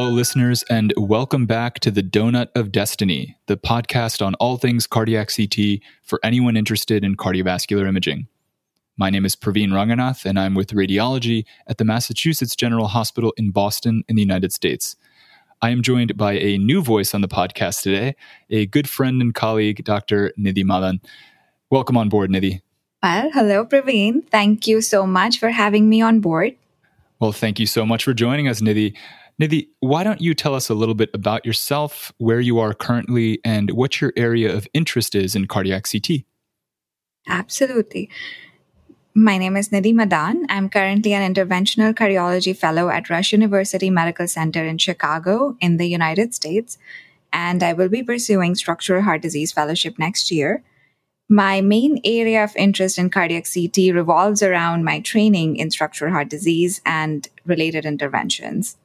Hello, listeners, and welcome back to the Donut of Destiny, the podcast on all things cardiac CT for anyone interested in cardiovascular imaging. My name is Praveen Ranganath, and I'm with radiology at the Massachusetts General Hospital in Boston, in the United States. I am joined by a new voice on the podcast today, a good friend and colleague, Dr. Nidhi Madan. Welcome on board, Nidhi. Well, hello, Praveen. Thank you so much for having me on board. Well, thank you so much for joining us, Nidhi. Nidhi, why don't you tell us a little bit about yourself, where you are currently, and what your area of interest is in cardiac CT? Absolutely. My name is Nidhi Madan. I'm currently an interventional cardiology fellow at Rush University Medical Center in Chicago, in the United States, and I will be pursuing structural heart disease fellowship next year. My main area of interest in cardiac CT revolves around my training in structural heart disease and related interventions.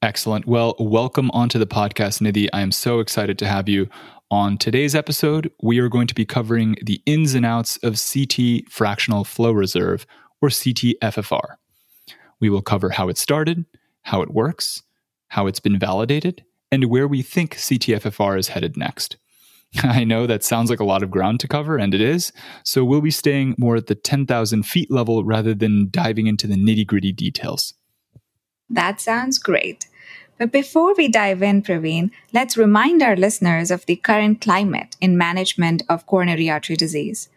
Excellent. Well, welcome onto the podcast, Nidhi. I am so excited to have you. On today's episode, we are going to be covering the ins and outs of CT fractional flow reserve, or CT-FFR. We will cover how it started, how it works, how it's been validated, and where we think CT-FFR is headed next. I know that sounds like a lot of ground to cover, and it is. So we'll be staying more at the 10,000 feet level rather than diving into the nitty gritty details. That sounds great. But before we dive in, Praveen, let's remind our listeners of the current climate in management of coronary artery disease.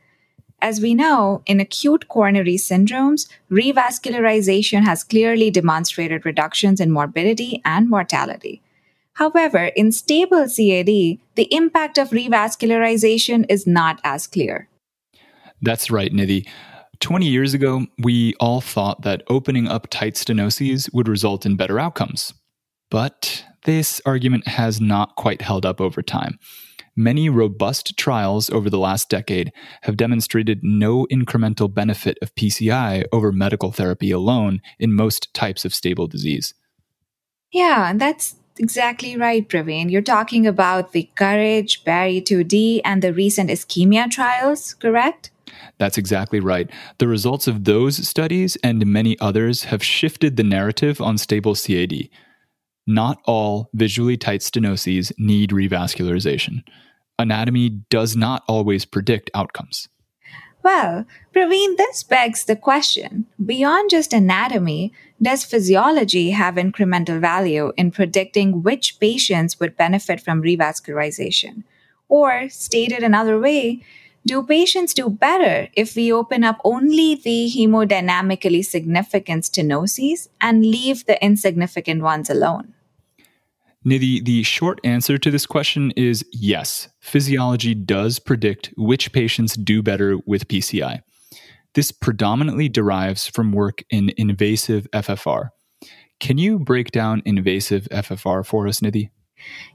As we know, in acute coronary syndromes, revascularization has clearly demonstrated reductions in morbidity and mortality. However, in stable CAD, the impact of revascularization is not as clear. That's right, Nidhi. 20 years ago, we all thought that opening up tight stenoses would result in better outcomes. But this argument has not quite held up over time. Many robust trials over the last decade have demonstrated no incremental benefit of PCI over medical therapy alone in most types of stable disease. Yeah, and that's exactly right, Praveen. You're talking about the Courage, BARI 2D, and the recent ischemia trials, correct? That's exactly right. The results of those studies and many others have shifted the narrative on stable CAD. Not all visually tight stenoses need revascularization. Anatomy does not always predict outcomes. Well, Praveen, this begs the question beyond just anatomy, does physiology have incremental value in predicting which patients would benefit from revascularization? Or, stated another way, do patients do better if we open up only the hemodynamically significant stenoses and leave the insignificant ones alone? Nidhi, the short answer to this question is yes. Physiology does predict which patients do better with PCI. This predominantly derives from work in invasive FFR. Can you break down invasive FFR for us, Nidhi?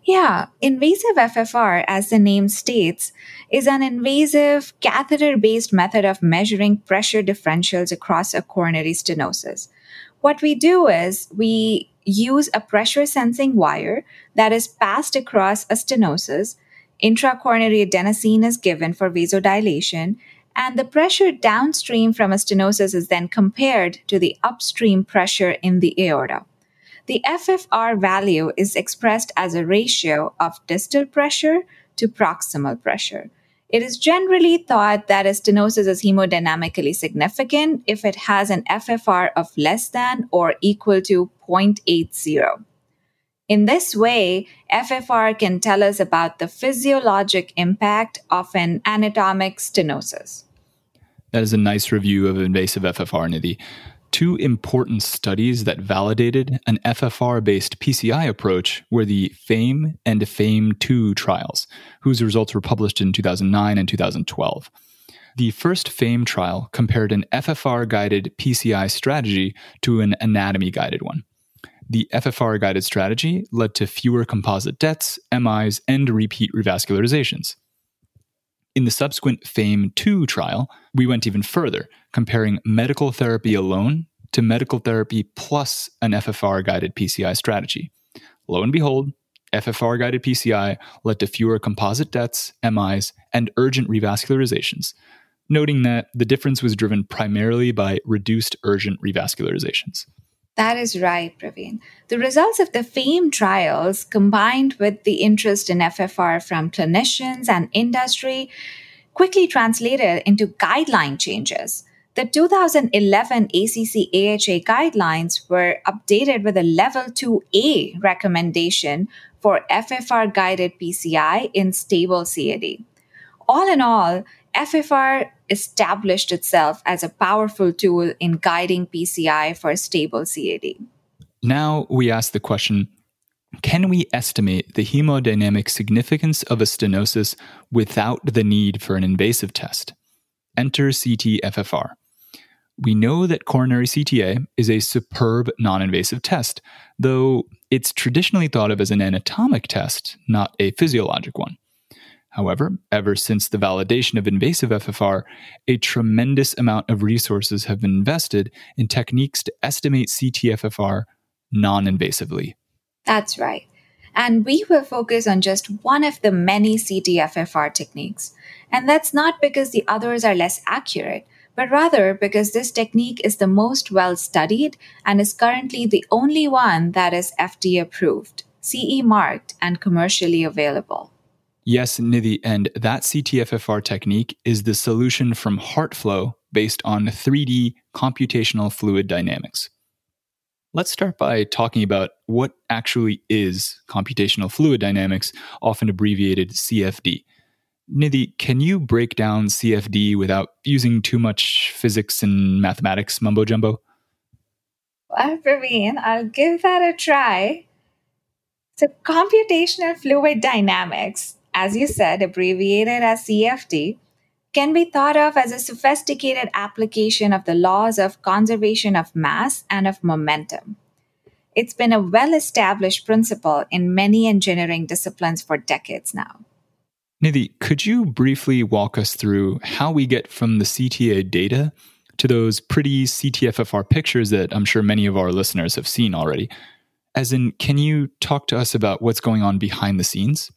Yeah, invasive FFR, as the name states, is an invasive catheter based method of measuring pressure differentials across a coronary stenosis. What we do is we use a pressure sensing wire that is passed across a stenosis. Intracoronary adenosine is given for vasodilation, and the pressure downstream from a stenosis is then compared to the upstream pressure in the aorta. The FFR value is expressed as a ratio of distal pressure to proximal pressure. It is generally thought that a stenosis is hemodynamically significant if it has an FFR of less than or equal to 0.80. In this way, FFR can tell us about the physiologic impact of an anatomic stenosis. That is a nice review of invasive FFR, Nidhi two important studies that validated an FFR based PCI approach were the FAME and FAME 2 trials, whose results were published in 2009 and 2012. The first FAME trial compared an FFR guided PCI strategy to an anatomy guided one. The FFR guided strategy led to fewer composite deaths, MIs, and repeat revascularizations. In the subsequent FAME 2 trial, we went even further, comparing medical therapy alone to medical therapy plus an FFR guided PCI strategy. Lo and behold, FFR guided PCI led to fewer composite deaths, MIs, and urgent revascularizations, noting that the difference was driven primarily by reduced urgent revascularizations. That is right, Praveen. The results of the FAME trials, combined with the interest in FFR from clinicians and industry, quickly translated into guideline changes. The 2011 ACC AHA guidelines were updated with a level 2A recommendation for FFR guided PCI in stable CAD. All in all, FFR established itself as a powerful tool in guiding PCI for stable CAD. Now we ask the question can we estimate the hemodynamic significance of a stenosis without the need for an invasive test? Enter CT FFR. We know that coronary CTA is a superb non invasive test, though it's traditionally thought of as an anatomic test, not a physiologic one. However, ever since the validation of invasive FFR, a tremendous amount of resources have been invested in techniques to estimate CTFFR non invasively. That's right. And we will focus on just one of the many CTFFR techniques. And that's not because the others are less accurate, but rather because this technique is the most well studied and is currently the only one that is FDA approved, CE marked, and commercially available. Yes, Nidhi, and that CTFFR technique is the solution from HeartFlow based on 3D computational fluid dynamics. Let's start by talking about what actually is computational fluid dynamics, often abbreviated CFD. Nidhi, can you break down CFD without using too much physics and mathematics mumbo jumbo? Well, Praveen, I'll give that a try. So, computational fluid dynamics as you said, abbreviated as CFD, can be thought of as a sophisticated application of the laws of conservation of mass and of momentum. It's been a well established principle in many engineering disciplines for decades now. Nidhi, could you briefly walk us through how we get from the CTA data to those pretty CTFFR pictures that I'm sure many of our listeners have seen already? As in, can you talk to us about what's going on behind the scenes?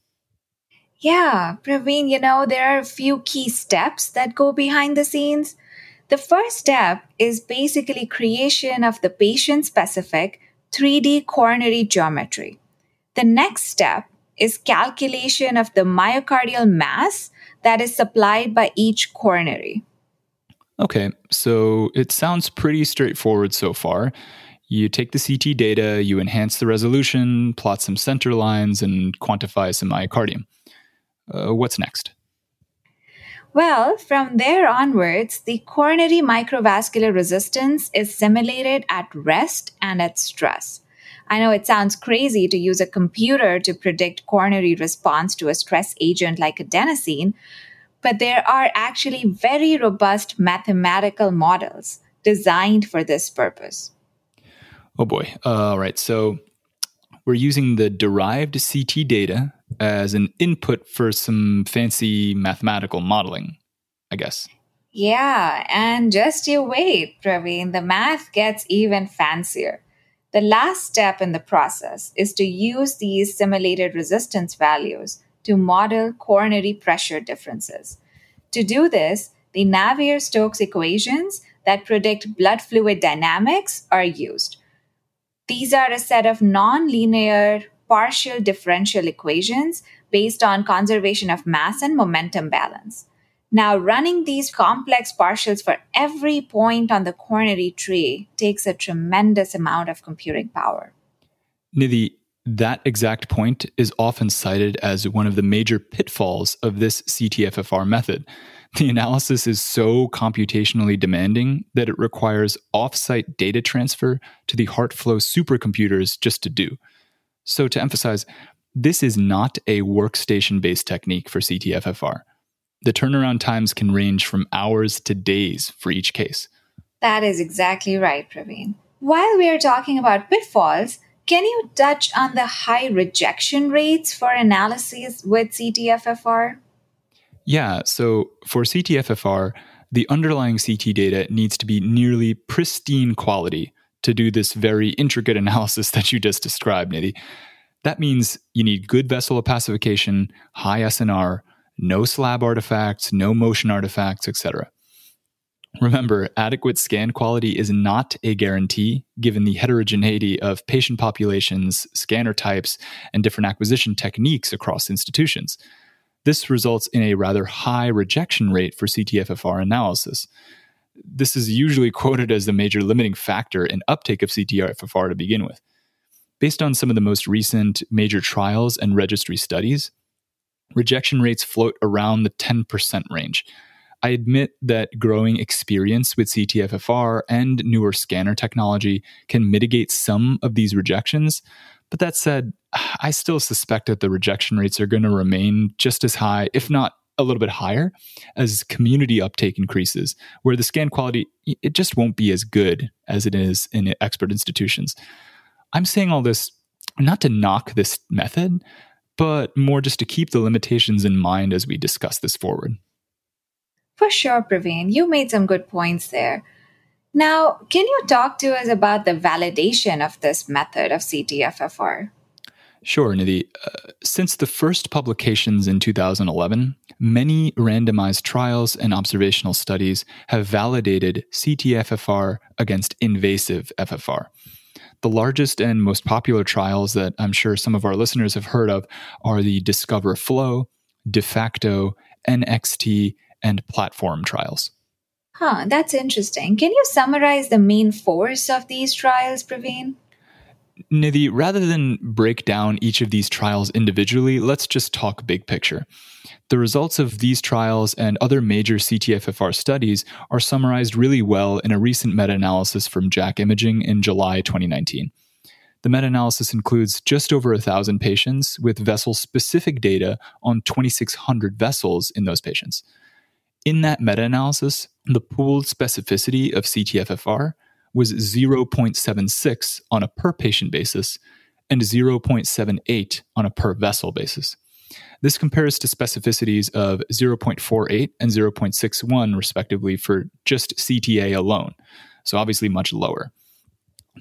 Yeah, Praveen, you know, there are a few key steps that go behind the scenes. The first step is basically creation of the patient specific 3D coronary geometry. The next step is calculation of the myocardial mass that is supplied by each coronary. Okay, so it sounds pretty straightforward so far. You take the CT data, you enhance the resolution, plot some center lines, and quantify some myocardium. Uh, what's next? Well, from there onwards, the coronary microvascular resistance is simulated at rest and at stress. I know it sounds crazy to use a computer to predict coronary response to a stress agent like adenosine, but there are actually very robust mathematical models designed for this purpose. Oh boy. Uh, all right. So we're using the derived CT data as an input for some fancy mathematical modeling, I guess. Yeah, and just you wait, Praveen. The math gets even fancier. The last step in the process is to use these simulated resistance values to model coronary pressure differences. To do this, the Navier Stokes equations that predict blood fluid dynamics are used. These are a set of non-linear partial differential equations based on conservation of mass and momentum balance. Now, running these complex partials for every point on the coronary tree takes a tremendous amount of computing power. Nidhi, that exact point is often cited as one of the major pitfalls of this CTFFR method. The analysis is so computationally demanding that it requires offsite data transfer to the HeartFlow supercomputers just to do. So, to emphasize, this is not a workstation based technique for CTFFR. The turnaround times can range from hours to days for each case. That is exactly right, Praveen. While we are talking about pitfalls, can you touch on the high rejection rates for analyses with CTFFR? Yeah, so for CTFFR, the underlying CT data needs to be nearly pristine quality to do this very intricate analysis that you just described, Nidhi. That means you need good vessel opacification, high SNR, no slab artifacts, no motion artifacts, etc. Remember, adequate scan quality is not a guarantee given the heterogeneity of patient populations, scanner types, and different acquisition techniques across institutions. This results in a rather high rejection rate for CTFFR analysis. This is usually quoted as the major limiting factor in uptake of CTFFR to begin with. Based on some of the most recent major trials and registry studies, rejection rates float around the 10% range. I admit that growing experience with CTFFR and newer scanner technology can mitigate some of these rejections. But that said, I still suspect that the rejection rates are going to remain just as high, if not a little bit higher, as community uptake increases, where the scan quality it just won't be as good as it is in expert institutions. I'm saying all this not to knock this method, but more just to keep the limitations in mind as we discuss this forward. For sure, Praveen. You made some good points there. Now, can you talk to us about the validation of this method of CTFFR? Sure, Nidhi. Uh, since the first publications in 2011, many randomized trials and observational studies have validated CTFFR against invasive FFR. The largest and most popular trials that I'm sure some of our listeners have heard of are the Discover Flow, De DeFacto, NXT, and platform trials. Huh, that's interesting. Can you summarize the main force of these trials, Praveen? Nidhi, rather than break down each of these trials individually, let's just talk big picture. The results of these trials and other major CTFFR studies are summarized really well in a recent meta analysis from JACC Imaging in July 2019. The meta analysis includes just over 1,000 patients with vessel specific data on 2,600 vessels in those patients. In that meta analysis, the pooled specificity of CTFFR was 0.76 on a per patient basis and 0.78 on a per vessel basis. This compares to specificities of 0.48 and 0.61, respectively, for just CTA alone, so obviously much lower.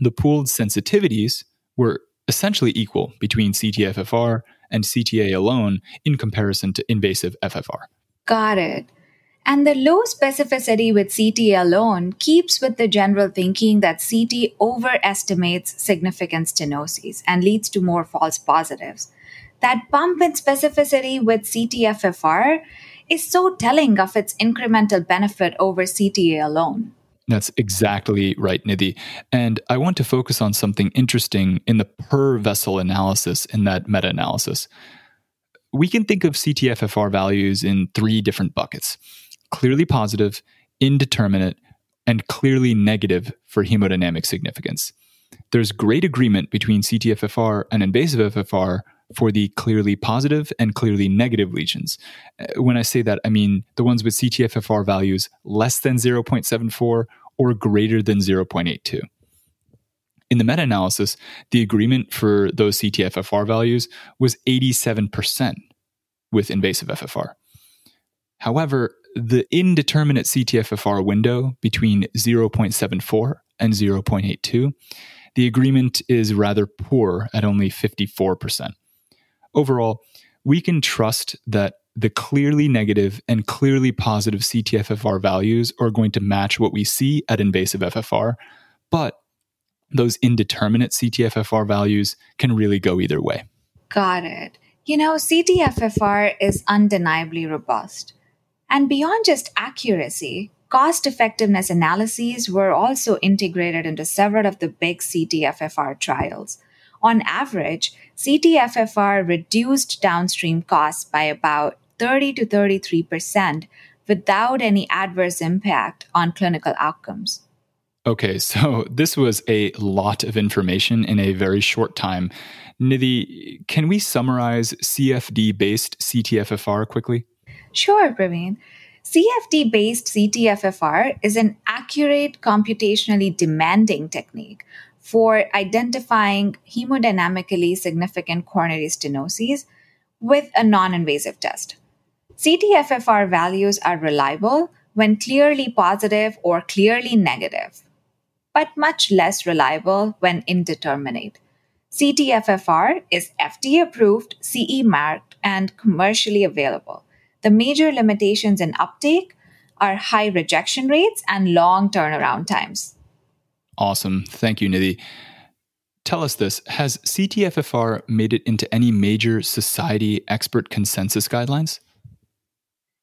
The pooled sensitivities were essentially equal between CTFFR and CTA alone in comparison to invasive FFR. Got it. And the low specificity with CT alone keeps with the general thinking that CT overestimates significant stenoses and leads to more false positives. That bump in specificity with CTFFR is so telling of its incremental benefit over CTA alone. That's exactly right, Nidhi. And I want to focus on something interesting in the per vessel analysis in that meta analysis. We can think of CTFFR values in three different buckets clearly positive, indeterminate, and clearly negative for hemodynamic significance. There's great agreement between CTFFR and invasive FFR for the clearly positive and clearly negative lesions. Uh, when I say that, I mean the ones with CTFFR values less than 0.74 or greater than 0.82. In the meta analysis, the agreement for those CTFFR values was 87% with invasive FFR. However, the indeterminate CTFFR window between 0.74 and 0.82, the agreement is rather poor at only 54%. Overall, we can trust that the clearly negative and clearly positive CTFFR values are going to match what we see at invasive FFR, but those indeterminate CTFFR values can really go either way. Got it. You know, CTFFR is undeniably robust. And beyond just accuracy, cost effectiveness analyses were also integrated into several of the big CTFFR trials. On average, CTFFR reduced downstream costs by about 30 to 33% without any adverse impact on clinical outcomes. Okay, so this was a lot of information in a very short time. Nidhi, can we summarize CFD based CTFFR quickly? Sure, Praveen. CFD based CTFFR is an accurate, computationally demanding technique for identifying hemodynamically significant coronary stenoses with a non invasive test. CTFFR values are reliable when clearly positive or clearly negative, but much less reliable when indeterminate. CTFFR is FDA approved, CE marked, and commercially available. The major limitations in uptake are high rejection rates and long turnaround times. Awesome. Thank you, Nidhi. Tell us this Has CTFFR made it into any major society expert consensus guidelines?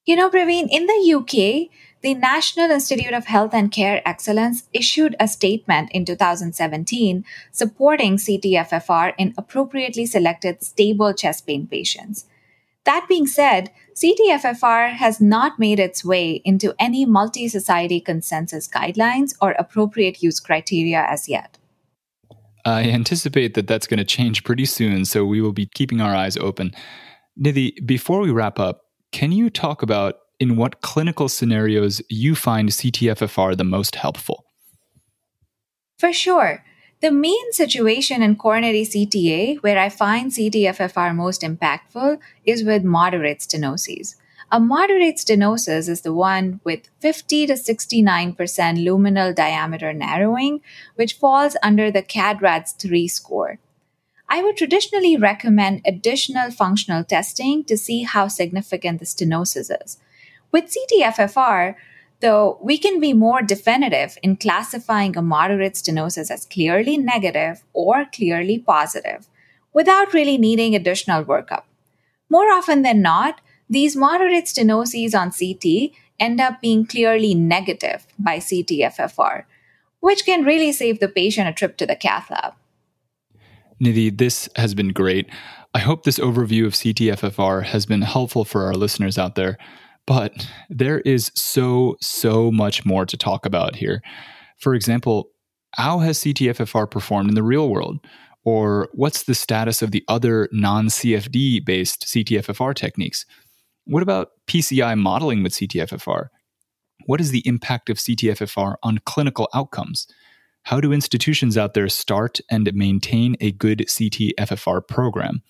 You know, Praveen, in the UK, the National Institute of Health and Care Excellence issued a statement in 2017 supporting CTFFR in appropriately selected stable chest pain patients. That being said, CTFFR has not made its way into any multi society consensus guidelines or appropriate use criteria as yet. I anticipate that that's going to change pretty soon, so we will be keeping our eyes open. Nidhi, before we wrap up, can you talk about in what clinical scenarios you find CTFFR the most helpful? For sure. The main situation in coronary CTA where I find CTFFR most impactful is with moderate stenoses. A moderate stenosis is the one with 50 to 69% luminal diameter narrowing, which falls under the CAD-RADS 3 score. I would traditionally recommend additional functional testing to see how significant the stenosis is. With CTFFR, though, we can be more definitive in classifying a moderate stenosis as clearly negative or clearly positive without really needing additional workup. More often than not, these moderate stenoses on CT end up being clearly negative by CTFFR, which can really save the patient a trip to the cath lab. Nidhi, this has been great. I hope this overview of CTFFR has been helpful for our listeners out there. But there is so, so much more to talk about here. For example, how has CTFFR performed in the real world? Or what's the status of the other non CFD based CTFFR techniques? What about PCI modeling with CTFFR? What is the impact of CTFFR on clinical outcomes? How do institutions out there start and maintain a good CTFFR program?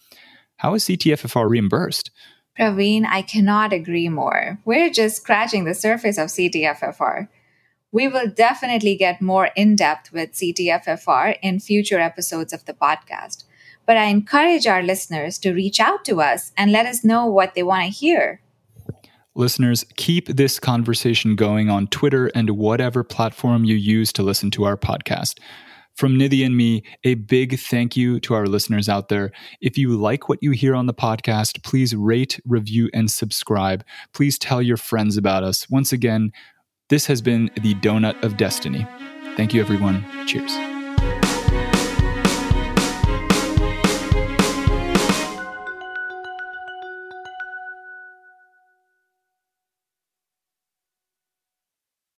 How is CTFFR reimbursed? Praveen, I cannot agree more. We're just scratching the surface of CTFFR. We will definitely get more in depth with CTFFR in future episodes of the podcast. But I encourage our listeners to reach out to us and let us know what they want to hear. Listeners, keep this conversation going on Twitter and whatever platform you use to listen to our podcast. From Nidhi and me, a big thank you to our listeners out there. If you like what you hear on the podcast, please rate, review, and subscribe. Please tell your friends about us. Once again, this has been the Donut of Destiny. Thank you, everyone. Cheers.